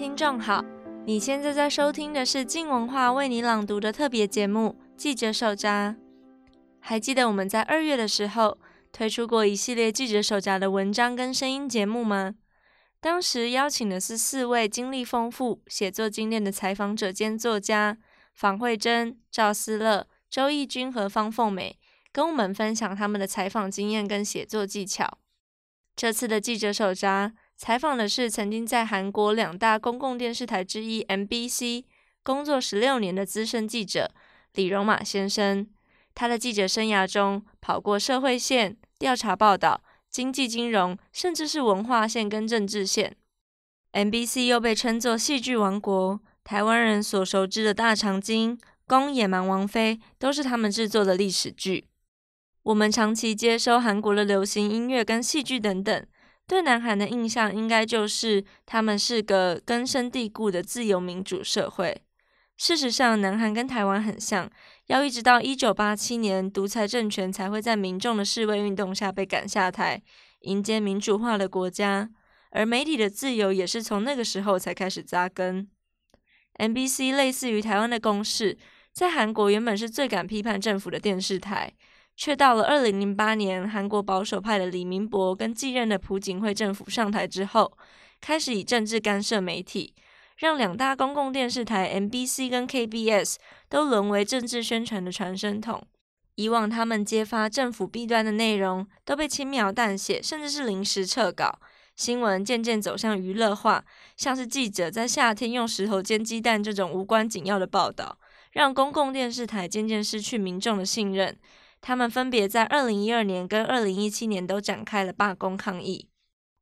听众好，你现在在收听的是静文化为你朗读的特别节目《记者手札》。还记得我们在二月的时候推出过一系列《记者手札》的文章跟声音节目吗？当时邀请的是四位经历丰富、写作精炼的采访者兼作家房慧珍、赵思乐、周奕君和方凤美，跟我们分享他们的采访经验跟写作技巧。这次的《记者手札》。采访的是曾经在韩国两大公共电视台之一 MBC 工作十六年的资深记者李荣马先生。他的记者生涯中，跑过社会线、调查报道、经济金融，甚至是文化线跟政治线。MBC 又被称作戏剧王国，台湾人所熟知的大长今、宫野蛮王妃，都是他们制作的历史剧。我们长期接收韩国的流行音乐跟戏剧等等。对南韩的印象应该就是他们是个根深蒂固的自由民主社会。事实上，南韩跟台湾很像，要一直到一九八七年独裁政权才会在民众的示威运动下被赶下台，迎接民主化的国家。而媒体的自由也是从那个时候才开始扎根。MBC 类似于台湾的公视，在韩国原本是最敢批判政府的电视台。却到了二零零八年，韩国保守派的李明博跟继任的朴槿惠政府上台之后，开始以政治干涉媒体，让两大公共电视台 MBC 跟 KBS 都沦为政治宣传的传声筒。以往他们揭发政府弊端的内容都被轻描淡写，甚至是临时撤稿。新闻渐渐走向娱乐化，像是记者在夏天用石头煎鸡蛋这种无关紧要的报道，让公共电视台渐渐失去民众的信任。他们分别在二零一二年跟二零一七年都展开了罢工抗议，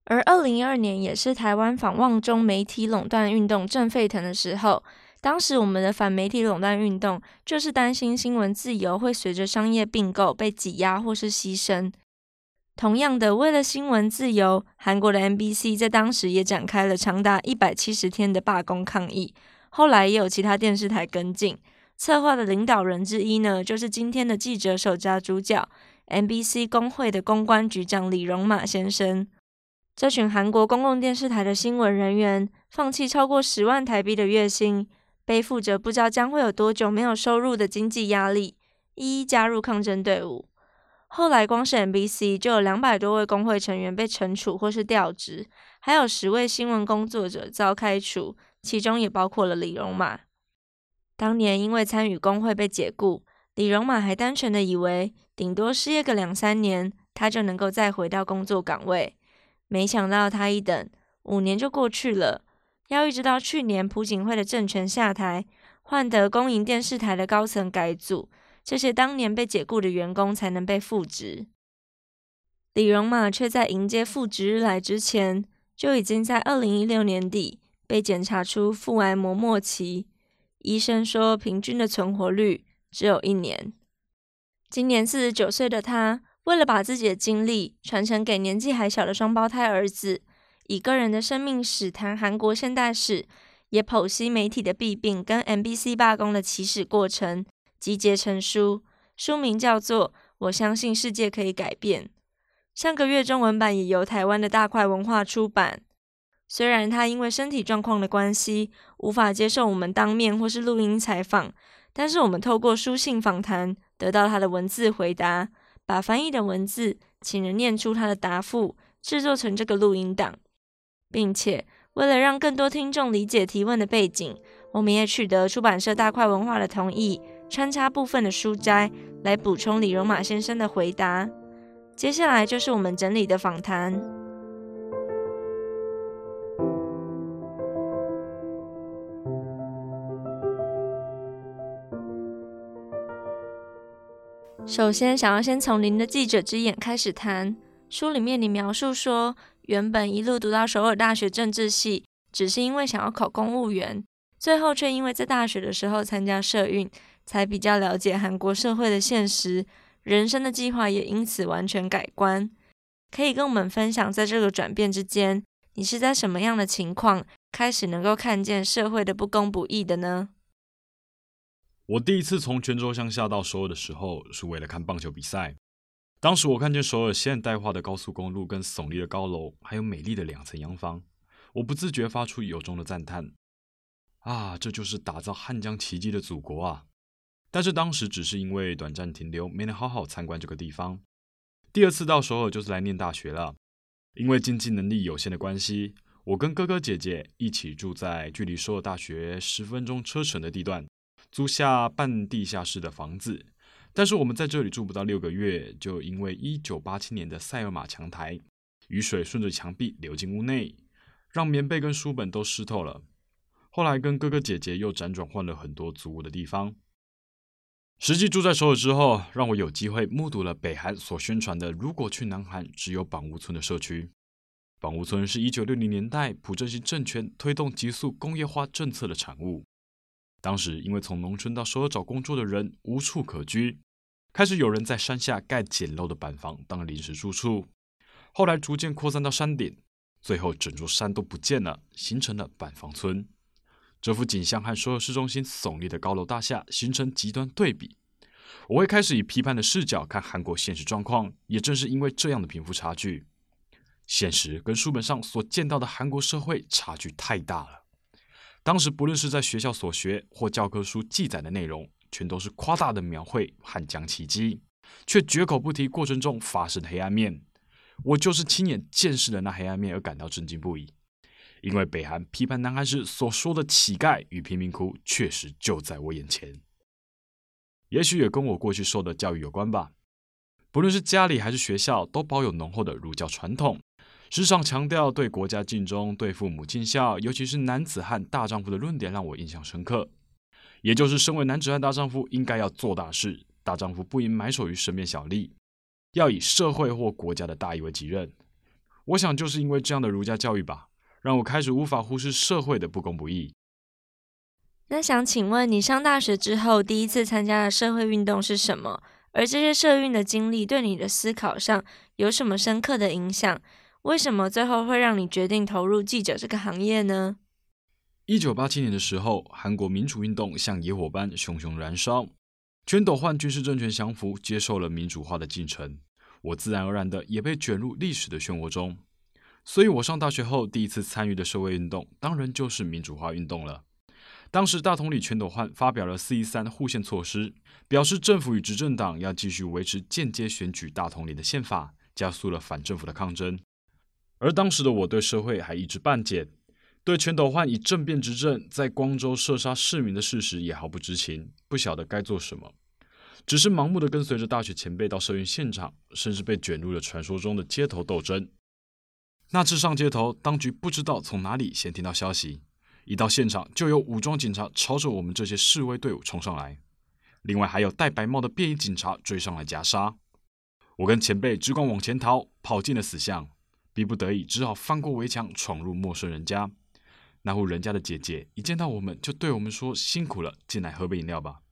而二零一二年也是台湾反旺中媒体垄断运动正沸腾的时候。当时我们的反媒体垄断运动就是担心新闻自由会随着商业并购被挤压或是牺牲。同样的，为了新闻自由，韩国的 MBC 在当时也展开了长达一百七十天的罢工抗议，后来也有其他电视台跟进。策划的领导人之一呢，就是今天的记者手家主角 MBC 工会的公关局长李荣马先生。这群韩国公共电视台的新闻人员，放弃超过十万台币的月薪，背负着不知道将会有多久没有收入的经济压力，一一加入抗争队伍。后来，光是 MBC 就有两百多位工会成员被惩处或是调职，还有十位新闻工作者遭开除，其中也包括了李荣马。当年因为参与工会被解雇，李荣马还单纯的以为顶多失业个两三年，他就能够再回到工作岗位。没想到他一等五年就过去了，要一直到去年朴槿惠的政权下台，换得公营电视台的高层改组，这些当年被解雇的员工才能被复职。李荣马却在迎接复职日来之前，就已经在二零一六年底被检查出腹癌膜末期。医生说，平均的存活率只有一年。今年四十九岁的他，为了把自己的经历传承给年纪还小的双胞胎儿子，以个人的生命史谈韩国现代史，也剖析媒体的弊病跟 MBC 罢工的起始过程，集结成书，书名叫做《我相信世界可以改变》。上个月中文版也由台湾的大块文化出版。虽然他因为身体状况的关系无法接受我们当面或是录音采访，但是我们透过书信访谈得到他的文字回答，把翻译的文字请人念出他的答复，制作成这个录音档，并且为了让更多听众理解提问的背景，我们也取得出版社大块文化的同意，穿插部分的书摘来补充李荣马先生的回答。接下来就是我们整理的访谈。首先，想要先从您的记者之眼开始谈。书里面你描述说，原本一路读到首尔大学政治系，只是因为想要考公务员，最后却因为在大学的时候参加社运，才比较了解韩国社会的现实，人生的计划也因此完全改观。可以跟我们分享，在这个转变之间，你是在什么样的情况开始能够看见社会的不公不义的呢？我第一次从泉州乡下到首尔的时候，是为了看棒球比赛。当时我看见首尔现代化的高速公路、跟耸立的高楼，还有美丽的两层洋房。我不自觉发出由衷的赞叹：“啊，这就是打造汉江奇迹的祖国啊！”但是当时只是因为短暂停留，没能好好参观这个地方。第二次到首尔就是来念大学了，因为经济能力有限的关系，我跟哥哥姐姐一起住在距离首尔大学十分钟车程的地段，租下半地下室的房子。但是我们在这里住不到六个月，就因为一九八七年的塞尔玛强台，雨水顺着墙壁流进屋内，让棉被跟书本都湿透了。后来跟哥哥姐姐又辗转换了很多租屋的地方。实际住在首尔之后，让我有机会目睹了北韩所宣传的“如果去南韩只有板屋村”的社区。板屋村是一九六零年代朴正熙政权推动急速工业化政策的产物。当时因为从农村到首尔找工作的人无处可居，开始有人在山下盖简陋的板房当临时住处。后来逐渐扩散到山顶，最后整座山都不见了，形成了板房村。这幅景象和所有市中心耸立的高楼大厦形成极端对比。我会开始以批判的视角看韩国现实状况，也正是因为这样的贫富差距，现实跟书本上所见到的韩国社会差距太大了。当时不论是在学校所学或教科书记载的内容，全都是夸大的描绘汉江奇迹，却绝口不提过程中发生的黑暗面。我就是亲眼见识了那黑暗面而感到震惊不已。因为北韩批判南韩时所说的乞丐与贫民窟，确实就在我眼前。也许也跟我过去受的教育有关吧。不论是家里还是学校，都保有浓厚的儒教传统，时常强调对国家尽忠、对父母尽孝，尤其是男子汉大丈夫的论点让我印象深刻。也就是身为男子汉大丈夫，应该要做大事，大丈夫不应埋首于身边小利，要以社会或国家的大义为己任。我想就是因为这样的儒家教育吧。让我开始无法忽视社会的不公不义。那想请问你上大学之后第一次参加的社会运动是什么？而这些社运的经历对你的思考上有什么深刻的影响？为什么最后会让你决定投入记者这个行业呢？一九八七年的时候，韩国民主运动像野火般熊熊燃烧，全斗焕军事政权降服，接受了民主化的进程。我自然而然的也被卷入历史的漩涡中。所以，我上大学后第一次参与的社会运动，当然就是民主化运动了。当时，大统领全斗焕发表了四一三护宪措施，表示政府与执政党要继续维持间接选举大统领的宪法，加速了反政府的抗争。而当时的我对社会还一知半解，对全斗焕以政变执政，在光州射杀市民的事实也毫不知情，不晓得该做什么，只是盲目的跟随着大学前辈到社运现场，甚至被卷入了传说中的街头斗争。那次上街头，当局不知道从哪里先听到消息，一到现场就有武装警察朝着我们这些示威队伍冲上来，另外还有戴白帽的便衣警察追上来夹杀。我跟前辈只管往前逃，跑进了死巷，逼不得已只好翻过围墙闯入陌生人家。那户人家的姐姐一见到我们就对我们说：“辛苦了，进来喝杯饮料吧。”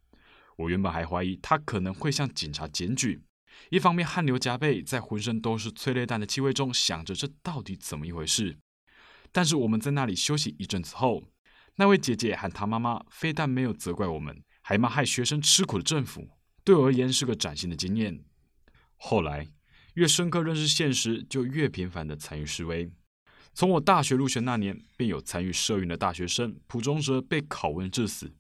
我原本还怀疑她可能会向警察检举。一方面汗流浃背，在浑身都是催泪弹的气味中，想着这到底怎么一回事。但是我们在那里休息一阵子后，那位姐姐喊她妈妈非但没有责怪我们，还骂害学生吃苦的政府。对我而言是个崭新的经验。后来越深刻认识现实，就越频繁地参与示威。从我大学入学那年，便有参与社运的大学生朴钟哲被拷问致死。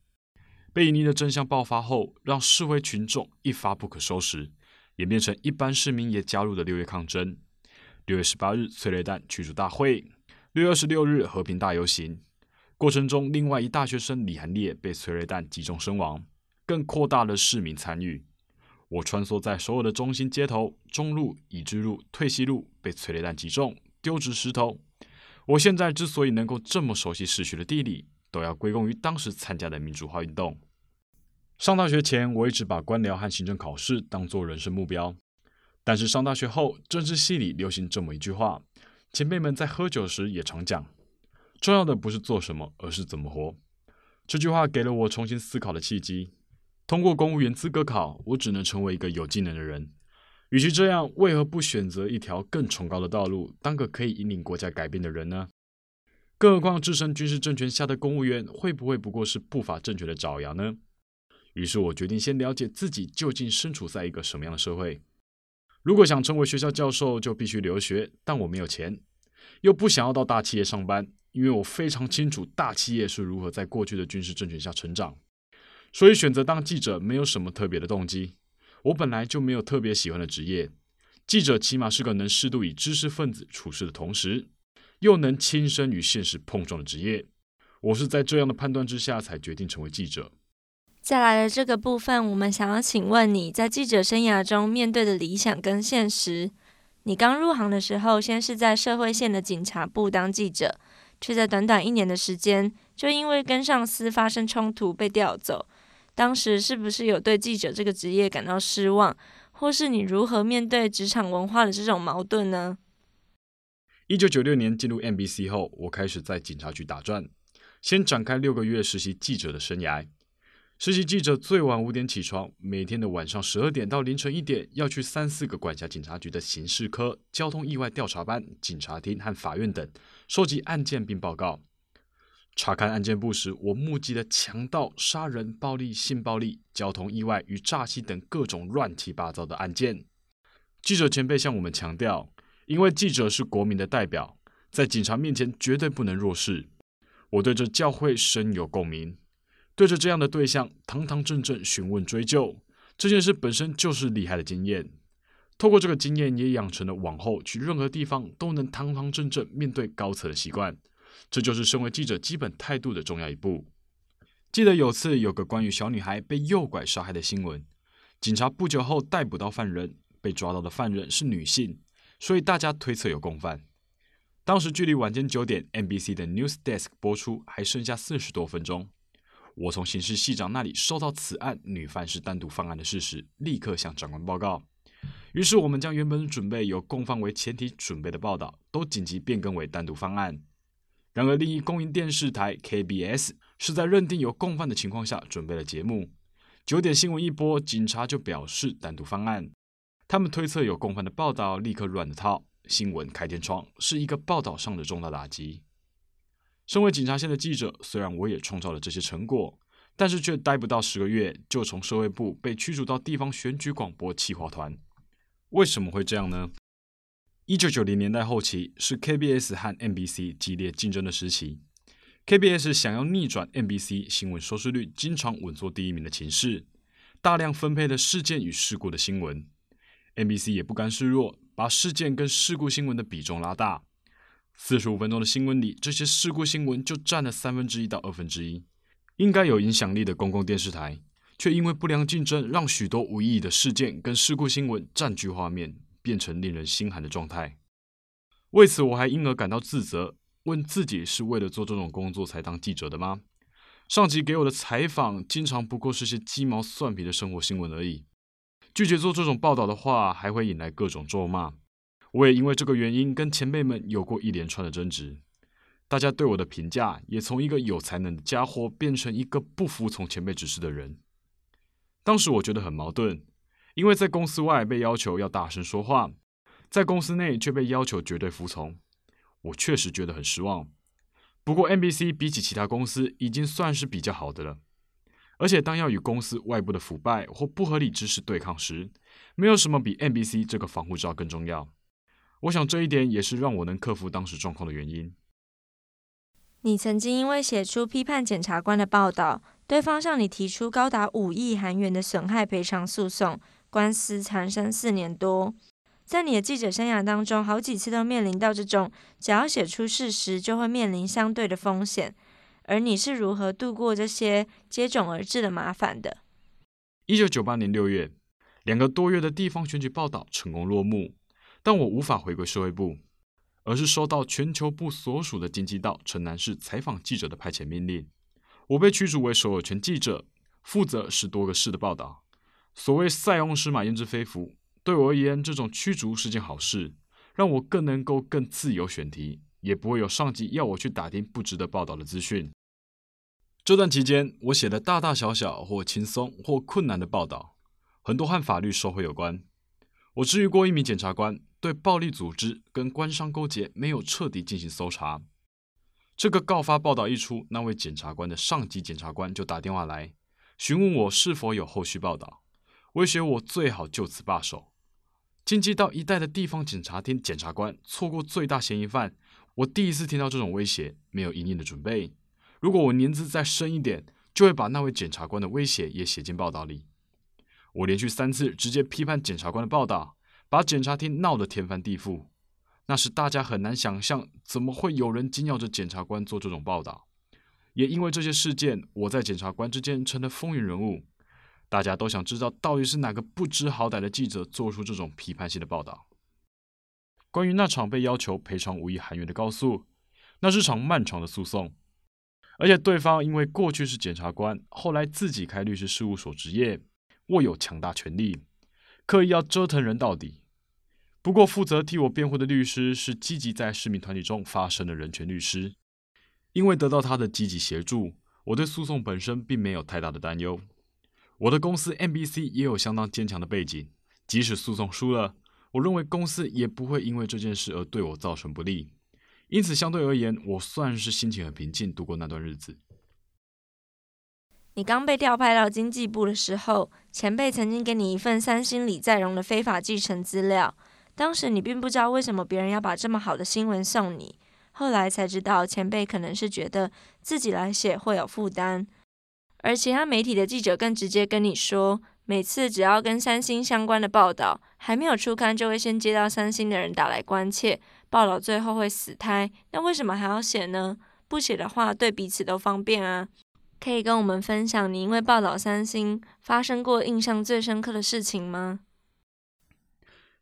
贝尼的真相爆发后，让示威群众一发不可收拾。演变成一般市民也加入了六月抗争。六月十八日催泪弹驱逐大会，六月二十六日和平大游行。过程中，另外一大学生李韩烈被催泪弹击中身亡，更扩大了市民参与。我穿梭在首尔的中心街头，中路、已知路、退西路被催泪弹击中，丢掷石头。我现在之所以能够这么熟悉市区的地理，都要归功于当时参加的民主化运动。上大学前，我一直把官僚和行政考试当作人生目标。但是上大学后，政治系里流行这么一句话，前辈们在喝酒时也常讲：重要的不是做什么，而是怎么活。这句话给了我重新思考的契机。通过公务员资格考，我只能成为一个有技能的人。与其这样，为何不选择一条更崇高的道路，当个可以引领国家改变的人呢？更何况，置身军事政权下的公务员，会不会不过是不法政权的爪牙呢？于是我决定先了解自己究竟身处在一个什么样的社会。如果想成为学校教授，就必须留学，但我没有钱，又不想要到大企业上班，因为我非常清楚大企业是如何在过去的军事政权下成长，所以选择当记者没有什么特别的动机。我本来就没有特别喜欢的职业，记者起码是个能适度以知识分子处事的同时，又能亲身与现实碰撞的职业。我是在这样的判断之下才决定成为记者。再来的这个部分，我们想要请问你在记者生涯中面对的理想跟现实。你刚入行的时候，先是在社会线的警察部当记者。却在短短一年的时间，就因为跟上司发生冲突被调走。当时是不是有对记者这个职业感到失望，或是你如何面对职场文化的这种矛盾呢？一九九六年进入 NBC 后，我开始在警察局打转，先展开六个月实习记者的生涯。实习记者最晚五点起床，每天的晚上十二点到凌晨一点，要去三四个管辖警察局的刑事科、交通意外调查班、警察厅和法院等，收集案件并报告。查看案件簿时，我目击了强盗、杀人、暴力、性暴力、交通意外与诈欺等各种乱七八糟的案件。记者前辈向我们强调，因为记者是国民的代表，在警察面前绝对不能弱势。我对这教诲深有共鸣。对着这样的对象，堂堂正正询问追究，这件事本身就是厉害的经验。透过这个经验，也养成了往后去任何地方都能堂堂正正面对高层的习惯。这就是身为记者基本态度的重要一步。记得有次有个关于小女孩被诱拐杀害的新闻，警察不久后逮捕到犯人，被抓到的犯人是女性，所以大家推测有共犯。当时距离晚间九点，NBC 的 News Desk 播出还剩下四十多分钟。我从刑事系长那里收到此案女犯是单独犯案的事实，立刻向长官报告。于是我们将原本准备由共犯为前提准备的报道，都紧急变更为单独犯案。然而，另一公营电视台 KBS 是在认定有共犯的情况下准备了节目。九点新闻一播，警察就表示单独方案。他们推测有共犯的报道立刻乱了套，新闻开天窗，是一个报道上的重大打击。身为警察线的记者，虽然我也创造了这些成果，但是却待不到十个月，就从社会部被驱逐到地方选举广播企划团。为什么会这样呢？一九九零年代后期是 KBS 和 NBC 激烈竞争的时期，KBS 想要逆转 NBC 新闻收视率经常稳坐第一名的情势，大量分配了事件与事故的新闻，NBC 也不甘示弱，把事件跟事故新闻的比重拉大。四十五分钟的新闻里，这些事故新闻就占了三分之一到二分之一。应该有影响力的公共电视台，却因为不良竞争，让许多无意义的事件跟事故新闻占据画面，变成令人心寒的状态。为此，我还因而感到自责，问自己是为了做这种工作才当记者的吗？上级给我的采访，经常不过是些鸡毛蒜皮的生活新闻而已。拒绝做这种报道的话，还会引来各种咒骂。我也因为这个原因跟前辈们有过一连串的争执，大家对我的评价也从一个有才能的家伙变成一个不服从前辈指示的人。当时我觉得很矛盾，因为在公司外被要求要大声说话，在公司内却被要求绝对服从，我确实觉得很失望。不过 NBC 比起其他公司已经算是比较好的了，而且当要与公司外部的腐败或不合理之事对抗时，没有什么比 NBC 这个防护罩更重要。我想这一点也是让我能克服当时状况的原因。你曾经因为写出批判检察官的报道，对方向你提出高达五亿韩元的损害赔偿诉讼，官司缠身四年多。在你的记者生涯当中，好几次都面临到这种只要写出事实就会面临相对的风险，而你是如何度过这些接踵而至的麻烦的？一九九八年六月，两个多月的地方选举报道成功落幕。但我无法回归社会部，而是收到全球部所属的经济道城南市采访记者的派遣命令。我被驱逐为所有权记者，负责十多个市的报道。所谓塞翁失马焉知非福，对我而言，这种驱逐是件好事，让我更能够更自由选题，也不会有上级要我去打听不值得报道的资讯。这段期间，我写了大大小小或轻松或困难的报道，很多和法律社会有关。我质疑过一名检察官。对暴力组织跟官商勾结没有彻底进行搜查，这个告发报道一出，那位检察官的上级检察官就打电话来询问我是否有后续报道，威胁我最好就此罢手。京畿道一带的地方检察厅检察官错过最大嫌疑犯，我第一次听到这种威胁，没有因应的准备。如果我年资再深一点，就会把那位检察官的威胁也写进报道里。我连续三次直接批判检察官的报道，把检察厅闹得天翻地覆。那时大家很难想象，怎么会有人紧咬着检察官做这种报道。也因为这些事件，我在检察官之间成了风云人物。大家都想知道，到底是哪个不知好歹的记者做出这种批判性的报道。关于那场被要求赔偿五亿韩元的告诉，那是场漫长的诉讼，而且对方因为过去是检察官，后来自己开律师事务所执业，握有强大权力，刻意要折腾人到底。不过，负责替我辩护的律师是积极在市民团体中发声的人权律师，因为得到他的积极协助，我对诉讼本身并没有太大的担忧。我的公司 MBC 也有相当坚强的背景，即使诉讼输了，我认为公司也不会因为这件事而对我造成不利。因此，相对而言，我算是心情很平静度过那段日子。你刚被调派到经济部的时候，前辈曾经给你一份三星李在镕的非法继承资料，当时你并不知道为什么别人要把这么好的新闻送你，后来才知道前辈可能是觉得自己来写会有负担。而其他媒体的记者更直接跟你说，每次只要跟三星相关的报道还没有出刊，就会先接到三星的人打来关切，报道最后会死胎。那为什么还要写呢？不写的话，对彼此都方便啊。可以跟我们分享你因为报道三星发生过印象最深刻的事情吗？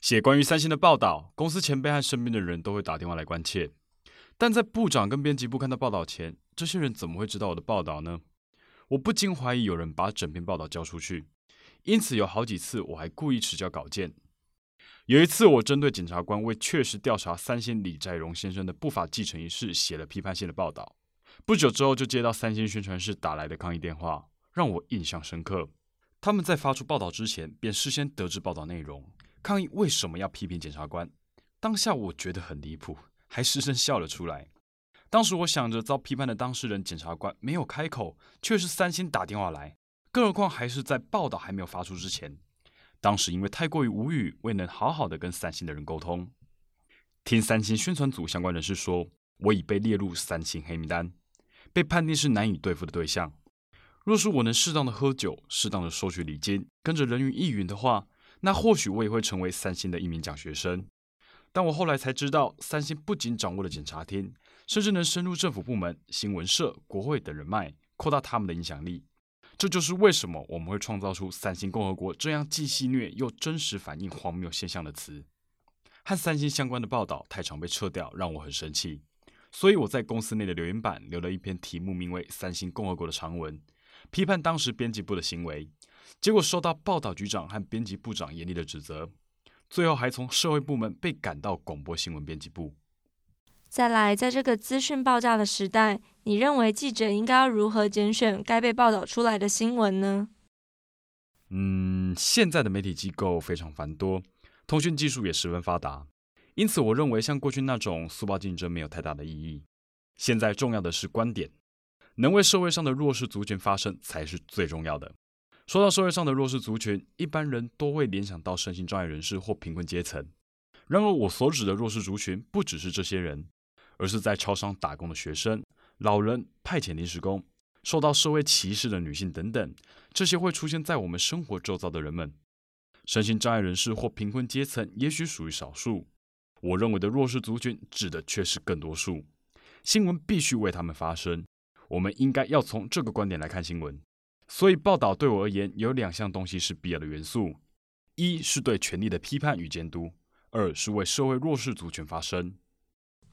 写关于三星的报道，公司前辈和身边的人都会打电话来关切，但在部长跟编辑部看到报道前，这些人怎么会知道我的报道呢？我不禁怀疑有人把整篇报道交出去，因此有好几次我还故意迟交稿件。有一次，我针对检察官为确实调查三星李在镕先生的不法继承一事写了批判性的报道。不久之后，就接到三星宣传室打来的抗议电话，让我印象深刻。他们在发出报道之前便事先得知报道内容，抗议为什么要批评检察官。当下我觉得很离谱，还失声笑了出来。当时我想着，遭批判的当事人检察官没有开口，却是三星打电话来，更何况还是在报道还没有发出之前。当时因为太过于无语，未能好好的跟三星的人沟通。听三星宣传组相关人士说，我已被列入三星黑名单，被判定是难以对付的对象。若是我能适当的喝酒，适当的收取礼金，跟着人云亦云的话，那或许我也会成为三星的一名奖学生。但我后来才知道，三星不仅掌握了检察厅。甚至能深入政府部门、新闻社、国会等人脉，扩大他们的影响力。这就是为什么我们会创造出“三星共和国”这样既戏谑又真实反映荒谬现象的词。和三星相关的报道太常被撤掉，让我很生气。所以我在公司内的留言板留了一篇题目名为“三星共和国”的长文，批判当时编辑部的行为。结果受到报道局长和编辑部长严厉的指责，最后还从社会部门被赶到广播新闻编辑部。再来，在这个资讯爆炸的时代，你认为记者应该要如何拣选该被报道出来的新闻呢？嗯，现在的媒体机构非常繁多，通讯技术也十分发达，因此我认为像过去那种速报竞争没有太大的意义。现在重要的是观点，能为社会上的弱势族群发声才是最重要的。说到社会上的弱势族群，一般人都会联想到身心障碍人士或贫困阶层。然而，我所指的弱势族群不只是这些人。而是在超商打工的学生、老人、派遣临时工、受到社会歧视的女性等等，这些会出现在我们生活周遭的人们。身心障碍人士或贫困阶层也许属于少数，我认为的弱势族群指的却是更多数。新闻必须为他们发声，我们应该要从这个观点来看新闻。所以，报道对我而言有两项东西是必要的元素：一是对权力的批判与监督；二是为社会弱势族群发声。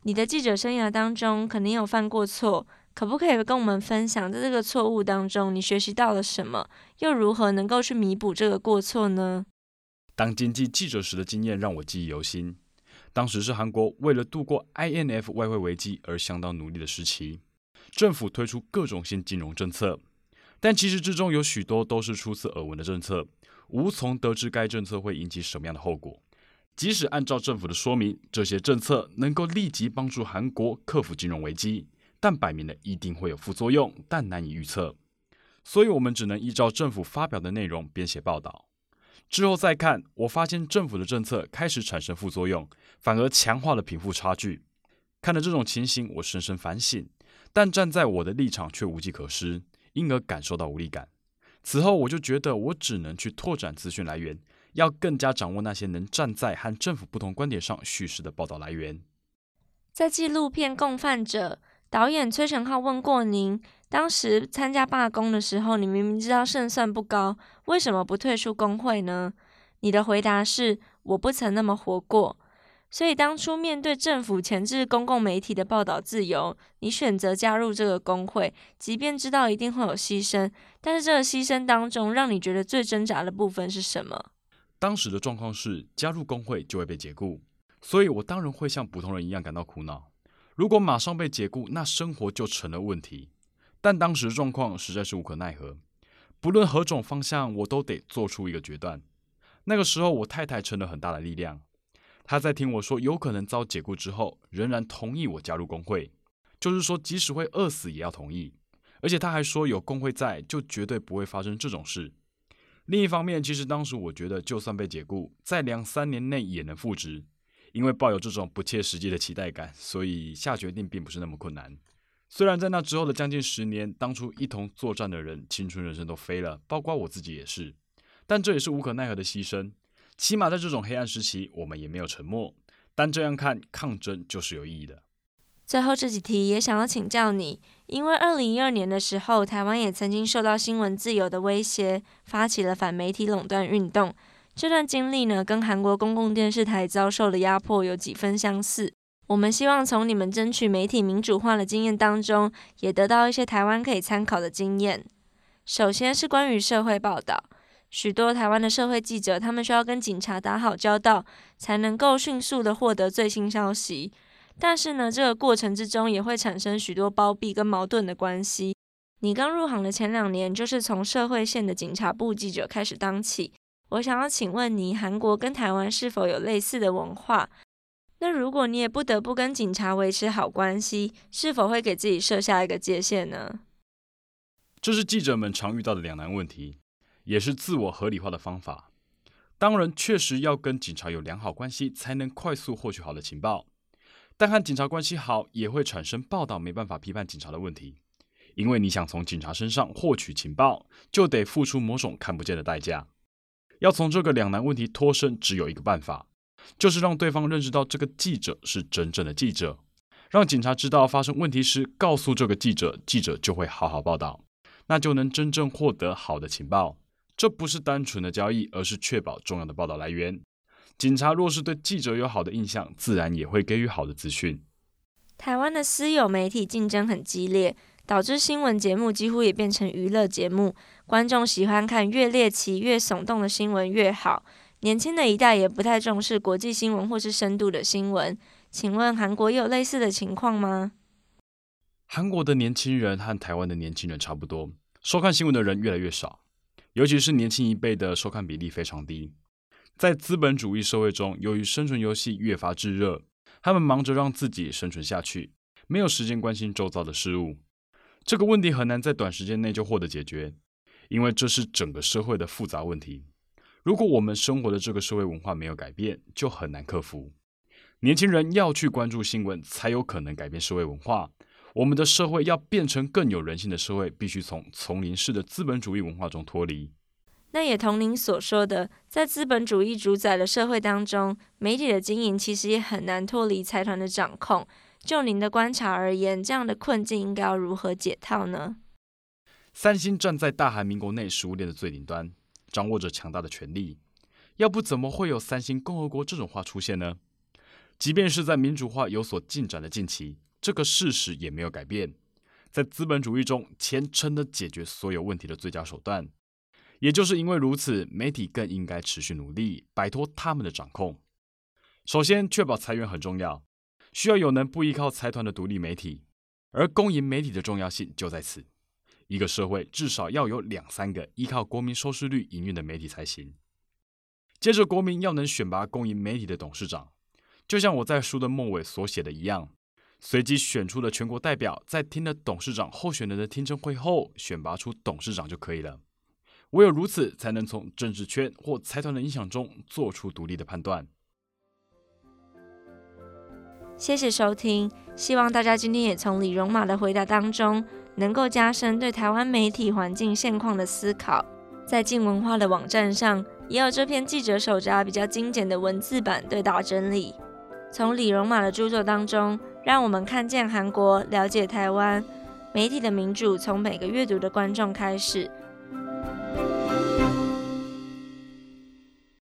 你的记者生涯当中肯定有犯过错，可不可以跟我们分享，在这个错误当中你学习到了什么，又如何能够去弥补这个过错呢？当经济记者时的经验让我记忆犹新。当时是韩国为了度过 INF 外汇危机而相当努力的时期，政府推出各种新金融政策，但其实之中有许多都是初次耳闻的政策，无从得知该政策会引起什么样的后果。即使按照政府的说明，这些政策能够立即帮助韩国克服金融危机，但摆明了一定会有副作用，但难以预测。所以，我们只能依照政府发表的内容编写报道。之后再看，我发现政府的政策开始产生副作用，反而强化了贫富差距。看了这种情形，我深深反省，但站在我的立场却无计可施，因而感受到无力感。此后，我就觉得我只能去拓展资讯来源，要更加掌握那些能站在和政府不同观点上叙事的报道来源。在纪录片《共犯者》，导演崔成浩问过您。当时参加罢工的时候，你明明知道胜算不高，为什么不退出工会呢？你的回答是：我不曾那么活过。所以当初面对政府钳制公共媒体的报道自由，你选择加入这个工会，即便知道一定会有牺牲，但是这个牺牲当中，让你觉得最挣扎的部分是什么？当时的状况是，加入工会就会被解雇，所以我当然会像普通人一样感到苦恼。如果马上被解雇，那生活就成了问题。但当时的状况实在是无可奈何，不论何种方向，我都得做出一个决断。那个时候，我太太成了很大的力量，她在听我说有可能遭解雇之后，仍然同意我加入工会，就是说即使会饿死也要同意。而且她还说有工会在，就绝对不会发生这种事。另一方面，其实当时我觉得，就算被解雇，在两三年内也能复职，因为抱有这种不切实际的期待感，所以下决定并不是那么困难。虽然在那之后的将近十年，当初一同作战的人，青春人生都飞了，包括我自己也是，但这也是无可奈何的牺牲。起码在这种黑暗时期，我们也没有沉默。但这样看，抗争就是有意义的。最后这几题也想要请教你，因为二零一二年的时候，台湾也曾经受到新闻自由的威胁，发起了反媒体垄断运动。这段经历呢，跟韩国公共电视台遭受的压迫有几分相似。我们希望从你们争取媒体民主化的经验当中，也得到一些台湾可以参考的经验。首先是关于社会报道，许多台湾的社会记者，他们需要跟警察打好交道，才能够迅速的获得最新消息。但是呢，这个过程之中也会产生许多包庇跟矛盾的关系。你刚入行的前两年，就是从社会线的警察部记者开始当起。我想要请问你，韩国跟台湾是否有类似的文化？那如果你也不得不跟警察维持好关系，是否会给自己设下一个界限呢？这是记者们常遇到的两难问题，也是自我合理化的方法。当然，确实要跟警察有良好关系，才能快速获取好的情报。但和警察关系好，也会产生报道没办法批判警察的问题，因为你想从警察身上获取情报，就得付出某种看不见的代价。要从这个两难问题脱身，只有一个办法。就是让对方认识到这个记者是真正的记者，让警察知道发生问题时告诉这个记者，记者就会好好报道，那就能真正获得好的情报。这不是单纯的交易，而是确保重要的报道来源。警察若是对记者有好的印象，自然也会给予好的资讯。台湾的私有媒体竞争很激烈，导致新闻节目几乎也变成娱乐节目，观众喜欢看越猎奇、越耸动的新闻越好。年轻的一代也不太重视国际新闻或是深度的新闻，请问韩国也有类似的情况吗？韩国的年轻人和台湾的年轻人差不多，收看新闻的人越来越少，尤其是年轻一辈的收看比例非常低。在资本主义社会中，由于生存游戏越发炙热，他们忙着让自己生存下去，没有时间关心周遭的事物。这个问题很难在短时间内就获得解决，因为这是整个社会的复杂问题。如果我们生活的这个社会文化没有改变，就很难克服。年轻人要去关注新闻，才有可能改变社会文化。我们的社会要变成更有人性的社会，必须从丛林式的资本主义文化中脱离。那也同您所说的，在资本主义主宰的社会当中，媒体的经营其实也很难脱离财团的掌控。就您的观察而言，这样的困境应该要如何解套呢？三星站在大韩民国内食物链的最顶端。掌握着强大的权力，要不怎么会有三星共和国这种话出现呢？即便是在民主化有所进展的近期，这个事实也没有改变。在资本主义中，钱成了解决所有问题的最佳手段。也就是因为如此，媒体更应该持续努力，摆脱他们的掌控。首先，确保财源很重要，需要有能不依靠财团的独立媒体，而公营媒体的重要性就在此。一个社会至少要有两三个依靠国民收视率营运的媒体才行。接着，国民要能选拔公营媒体的董事长，就像我在书的末尾所写的一样，随机选出的全国代表在听了董事长候选人的听证会后，选拔出董事长就可以了。唯有如此，才能从政治圈或财团的影响中做出独立的判断。谢谢收听。希望大家今天也从李荣马的回答当中，能够加深对台湾媒体环境现况的思考。在镜文化的网站上，也有这篇记者手札比较精简的文字版对答整理。从李荣马的著作当中，让我们看见韩国，了解台湾媒体的民主，从每个阅读的观众开始，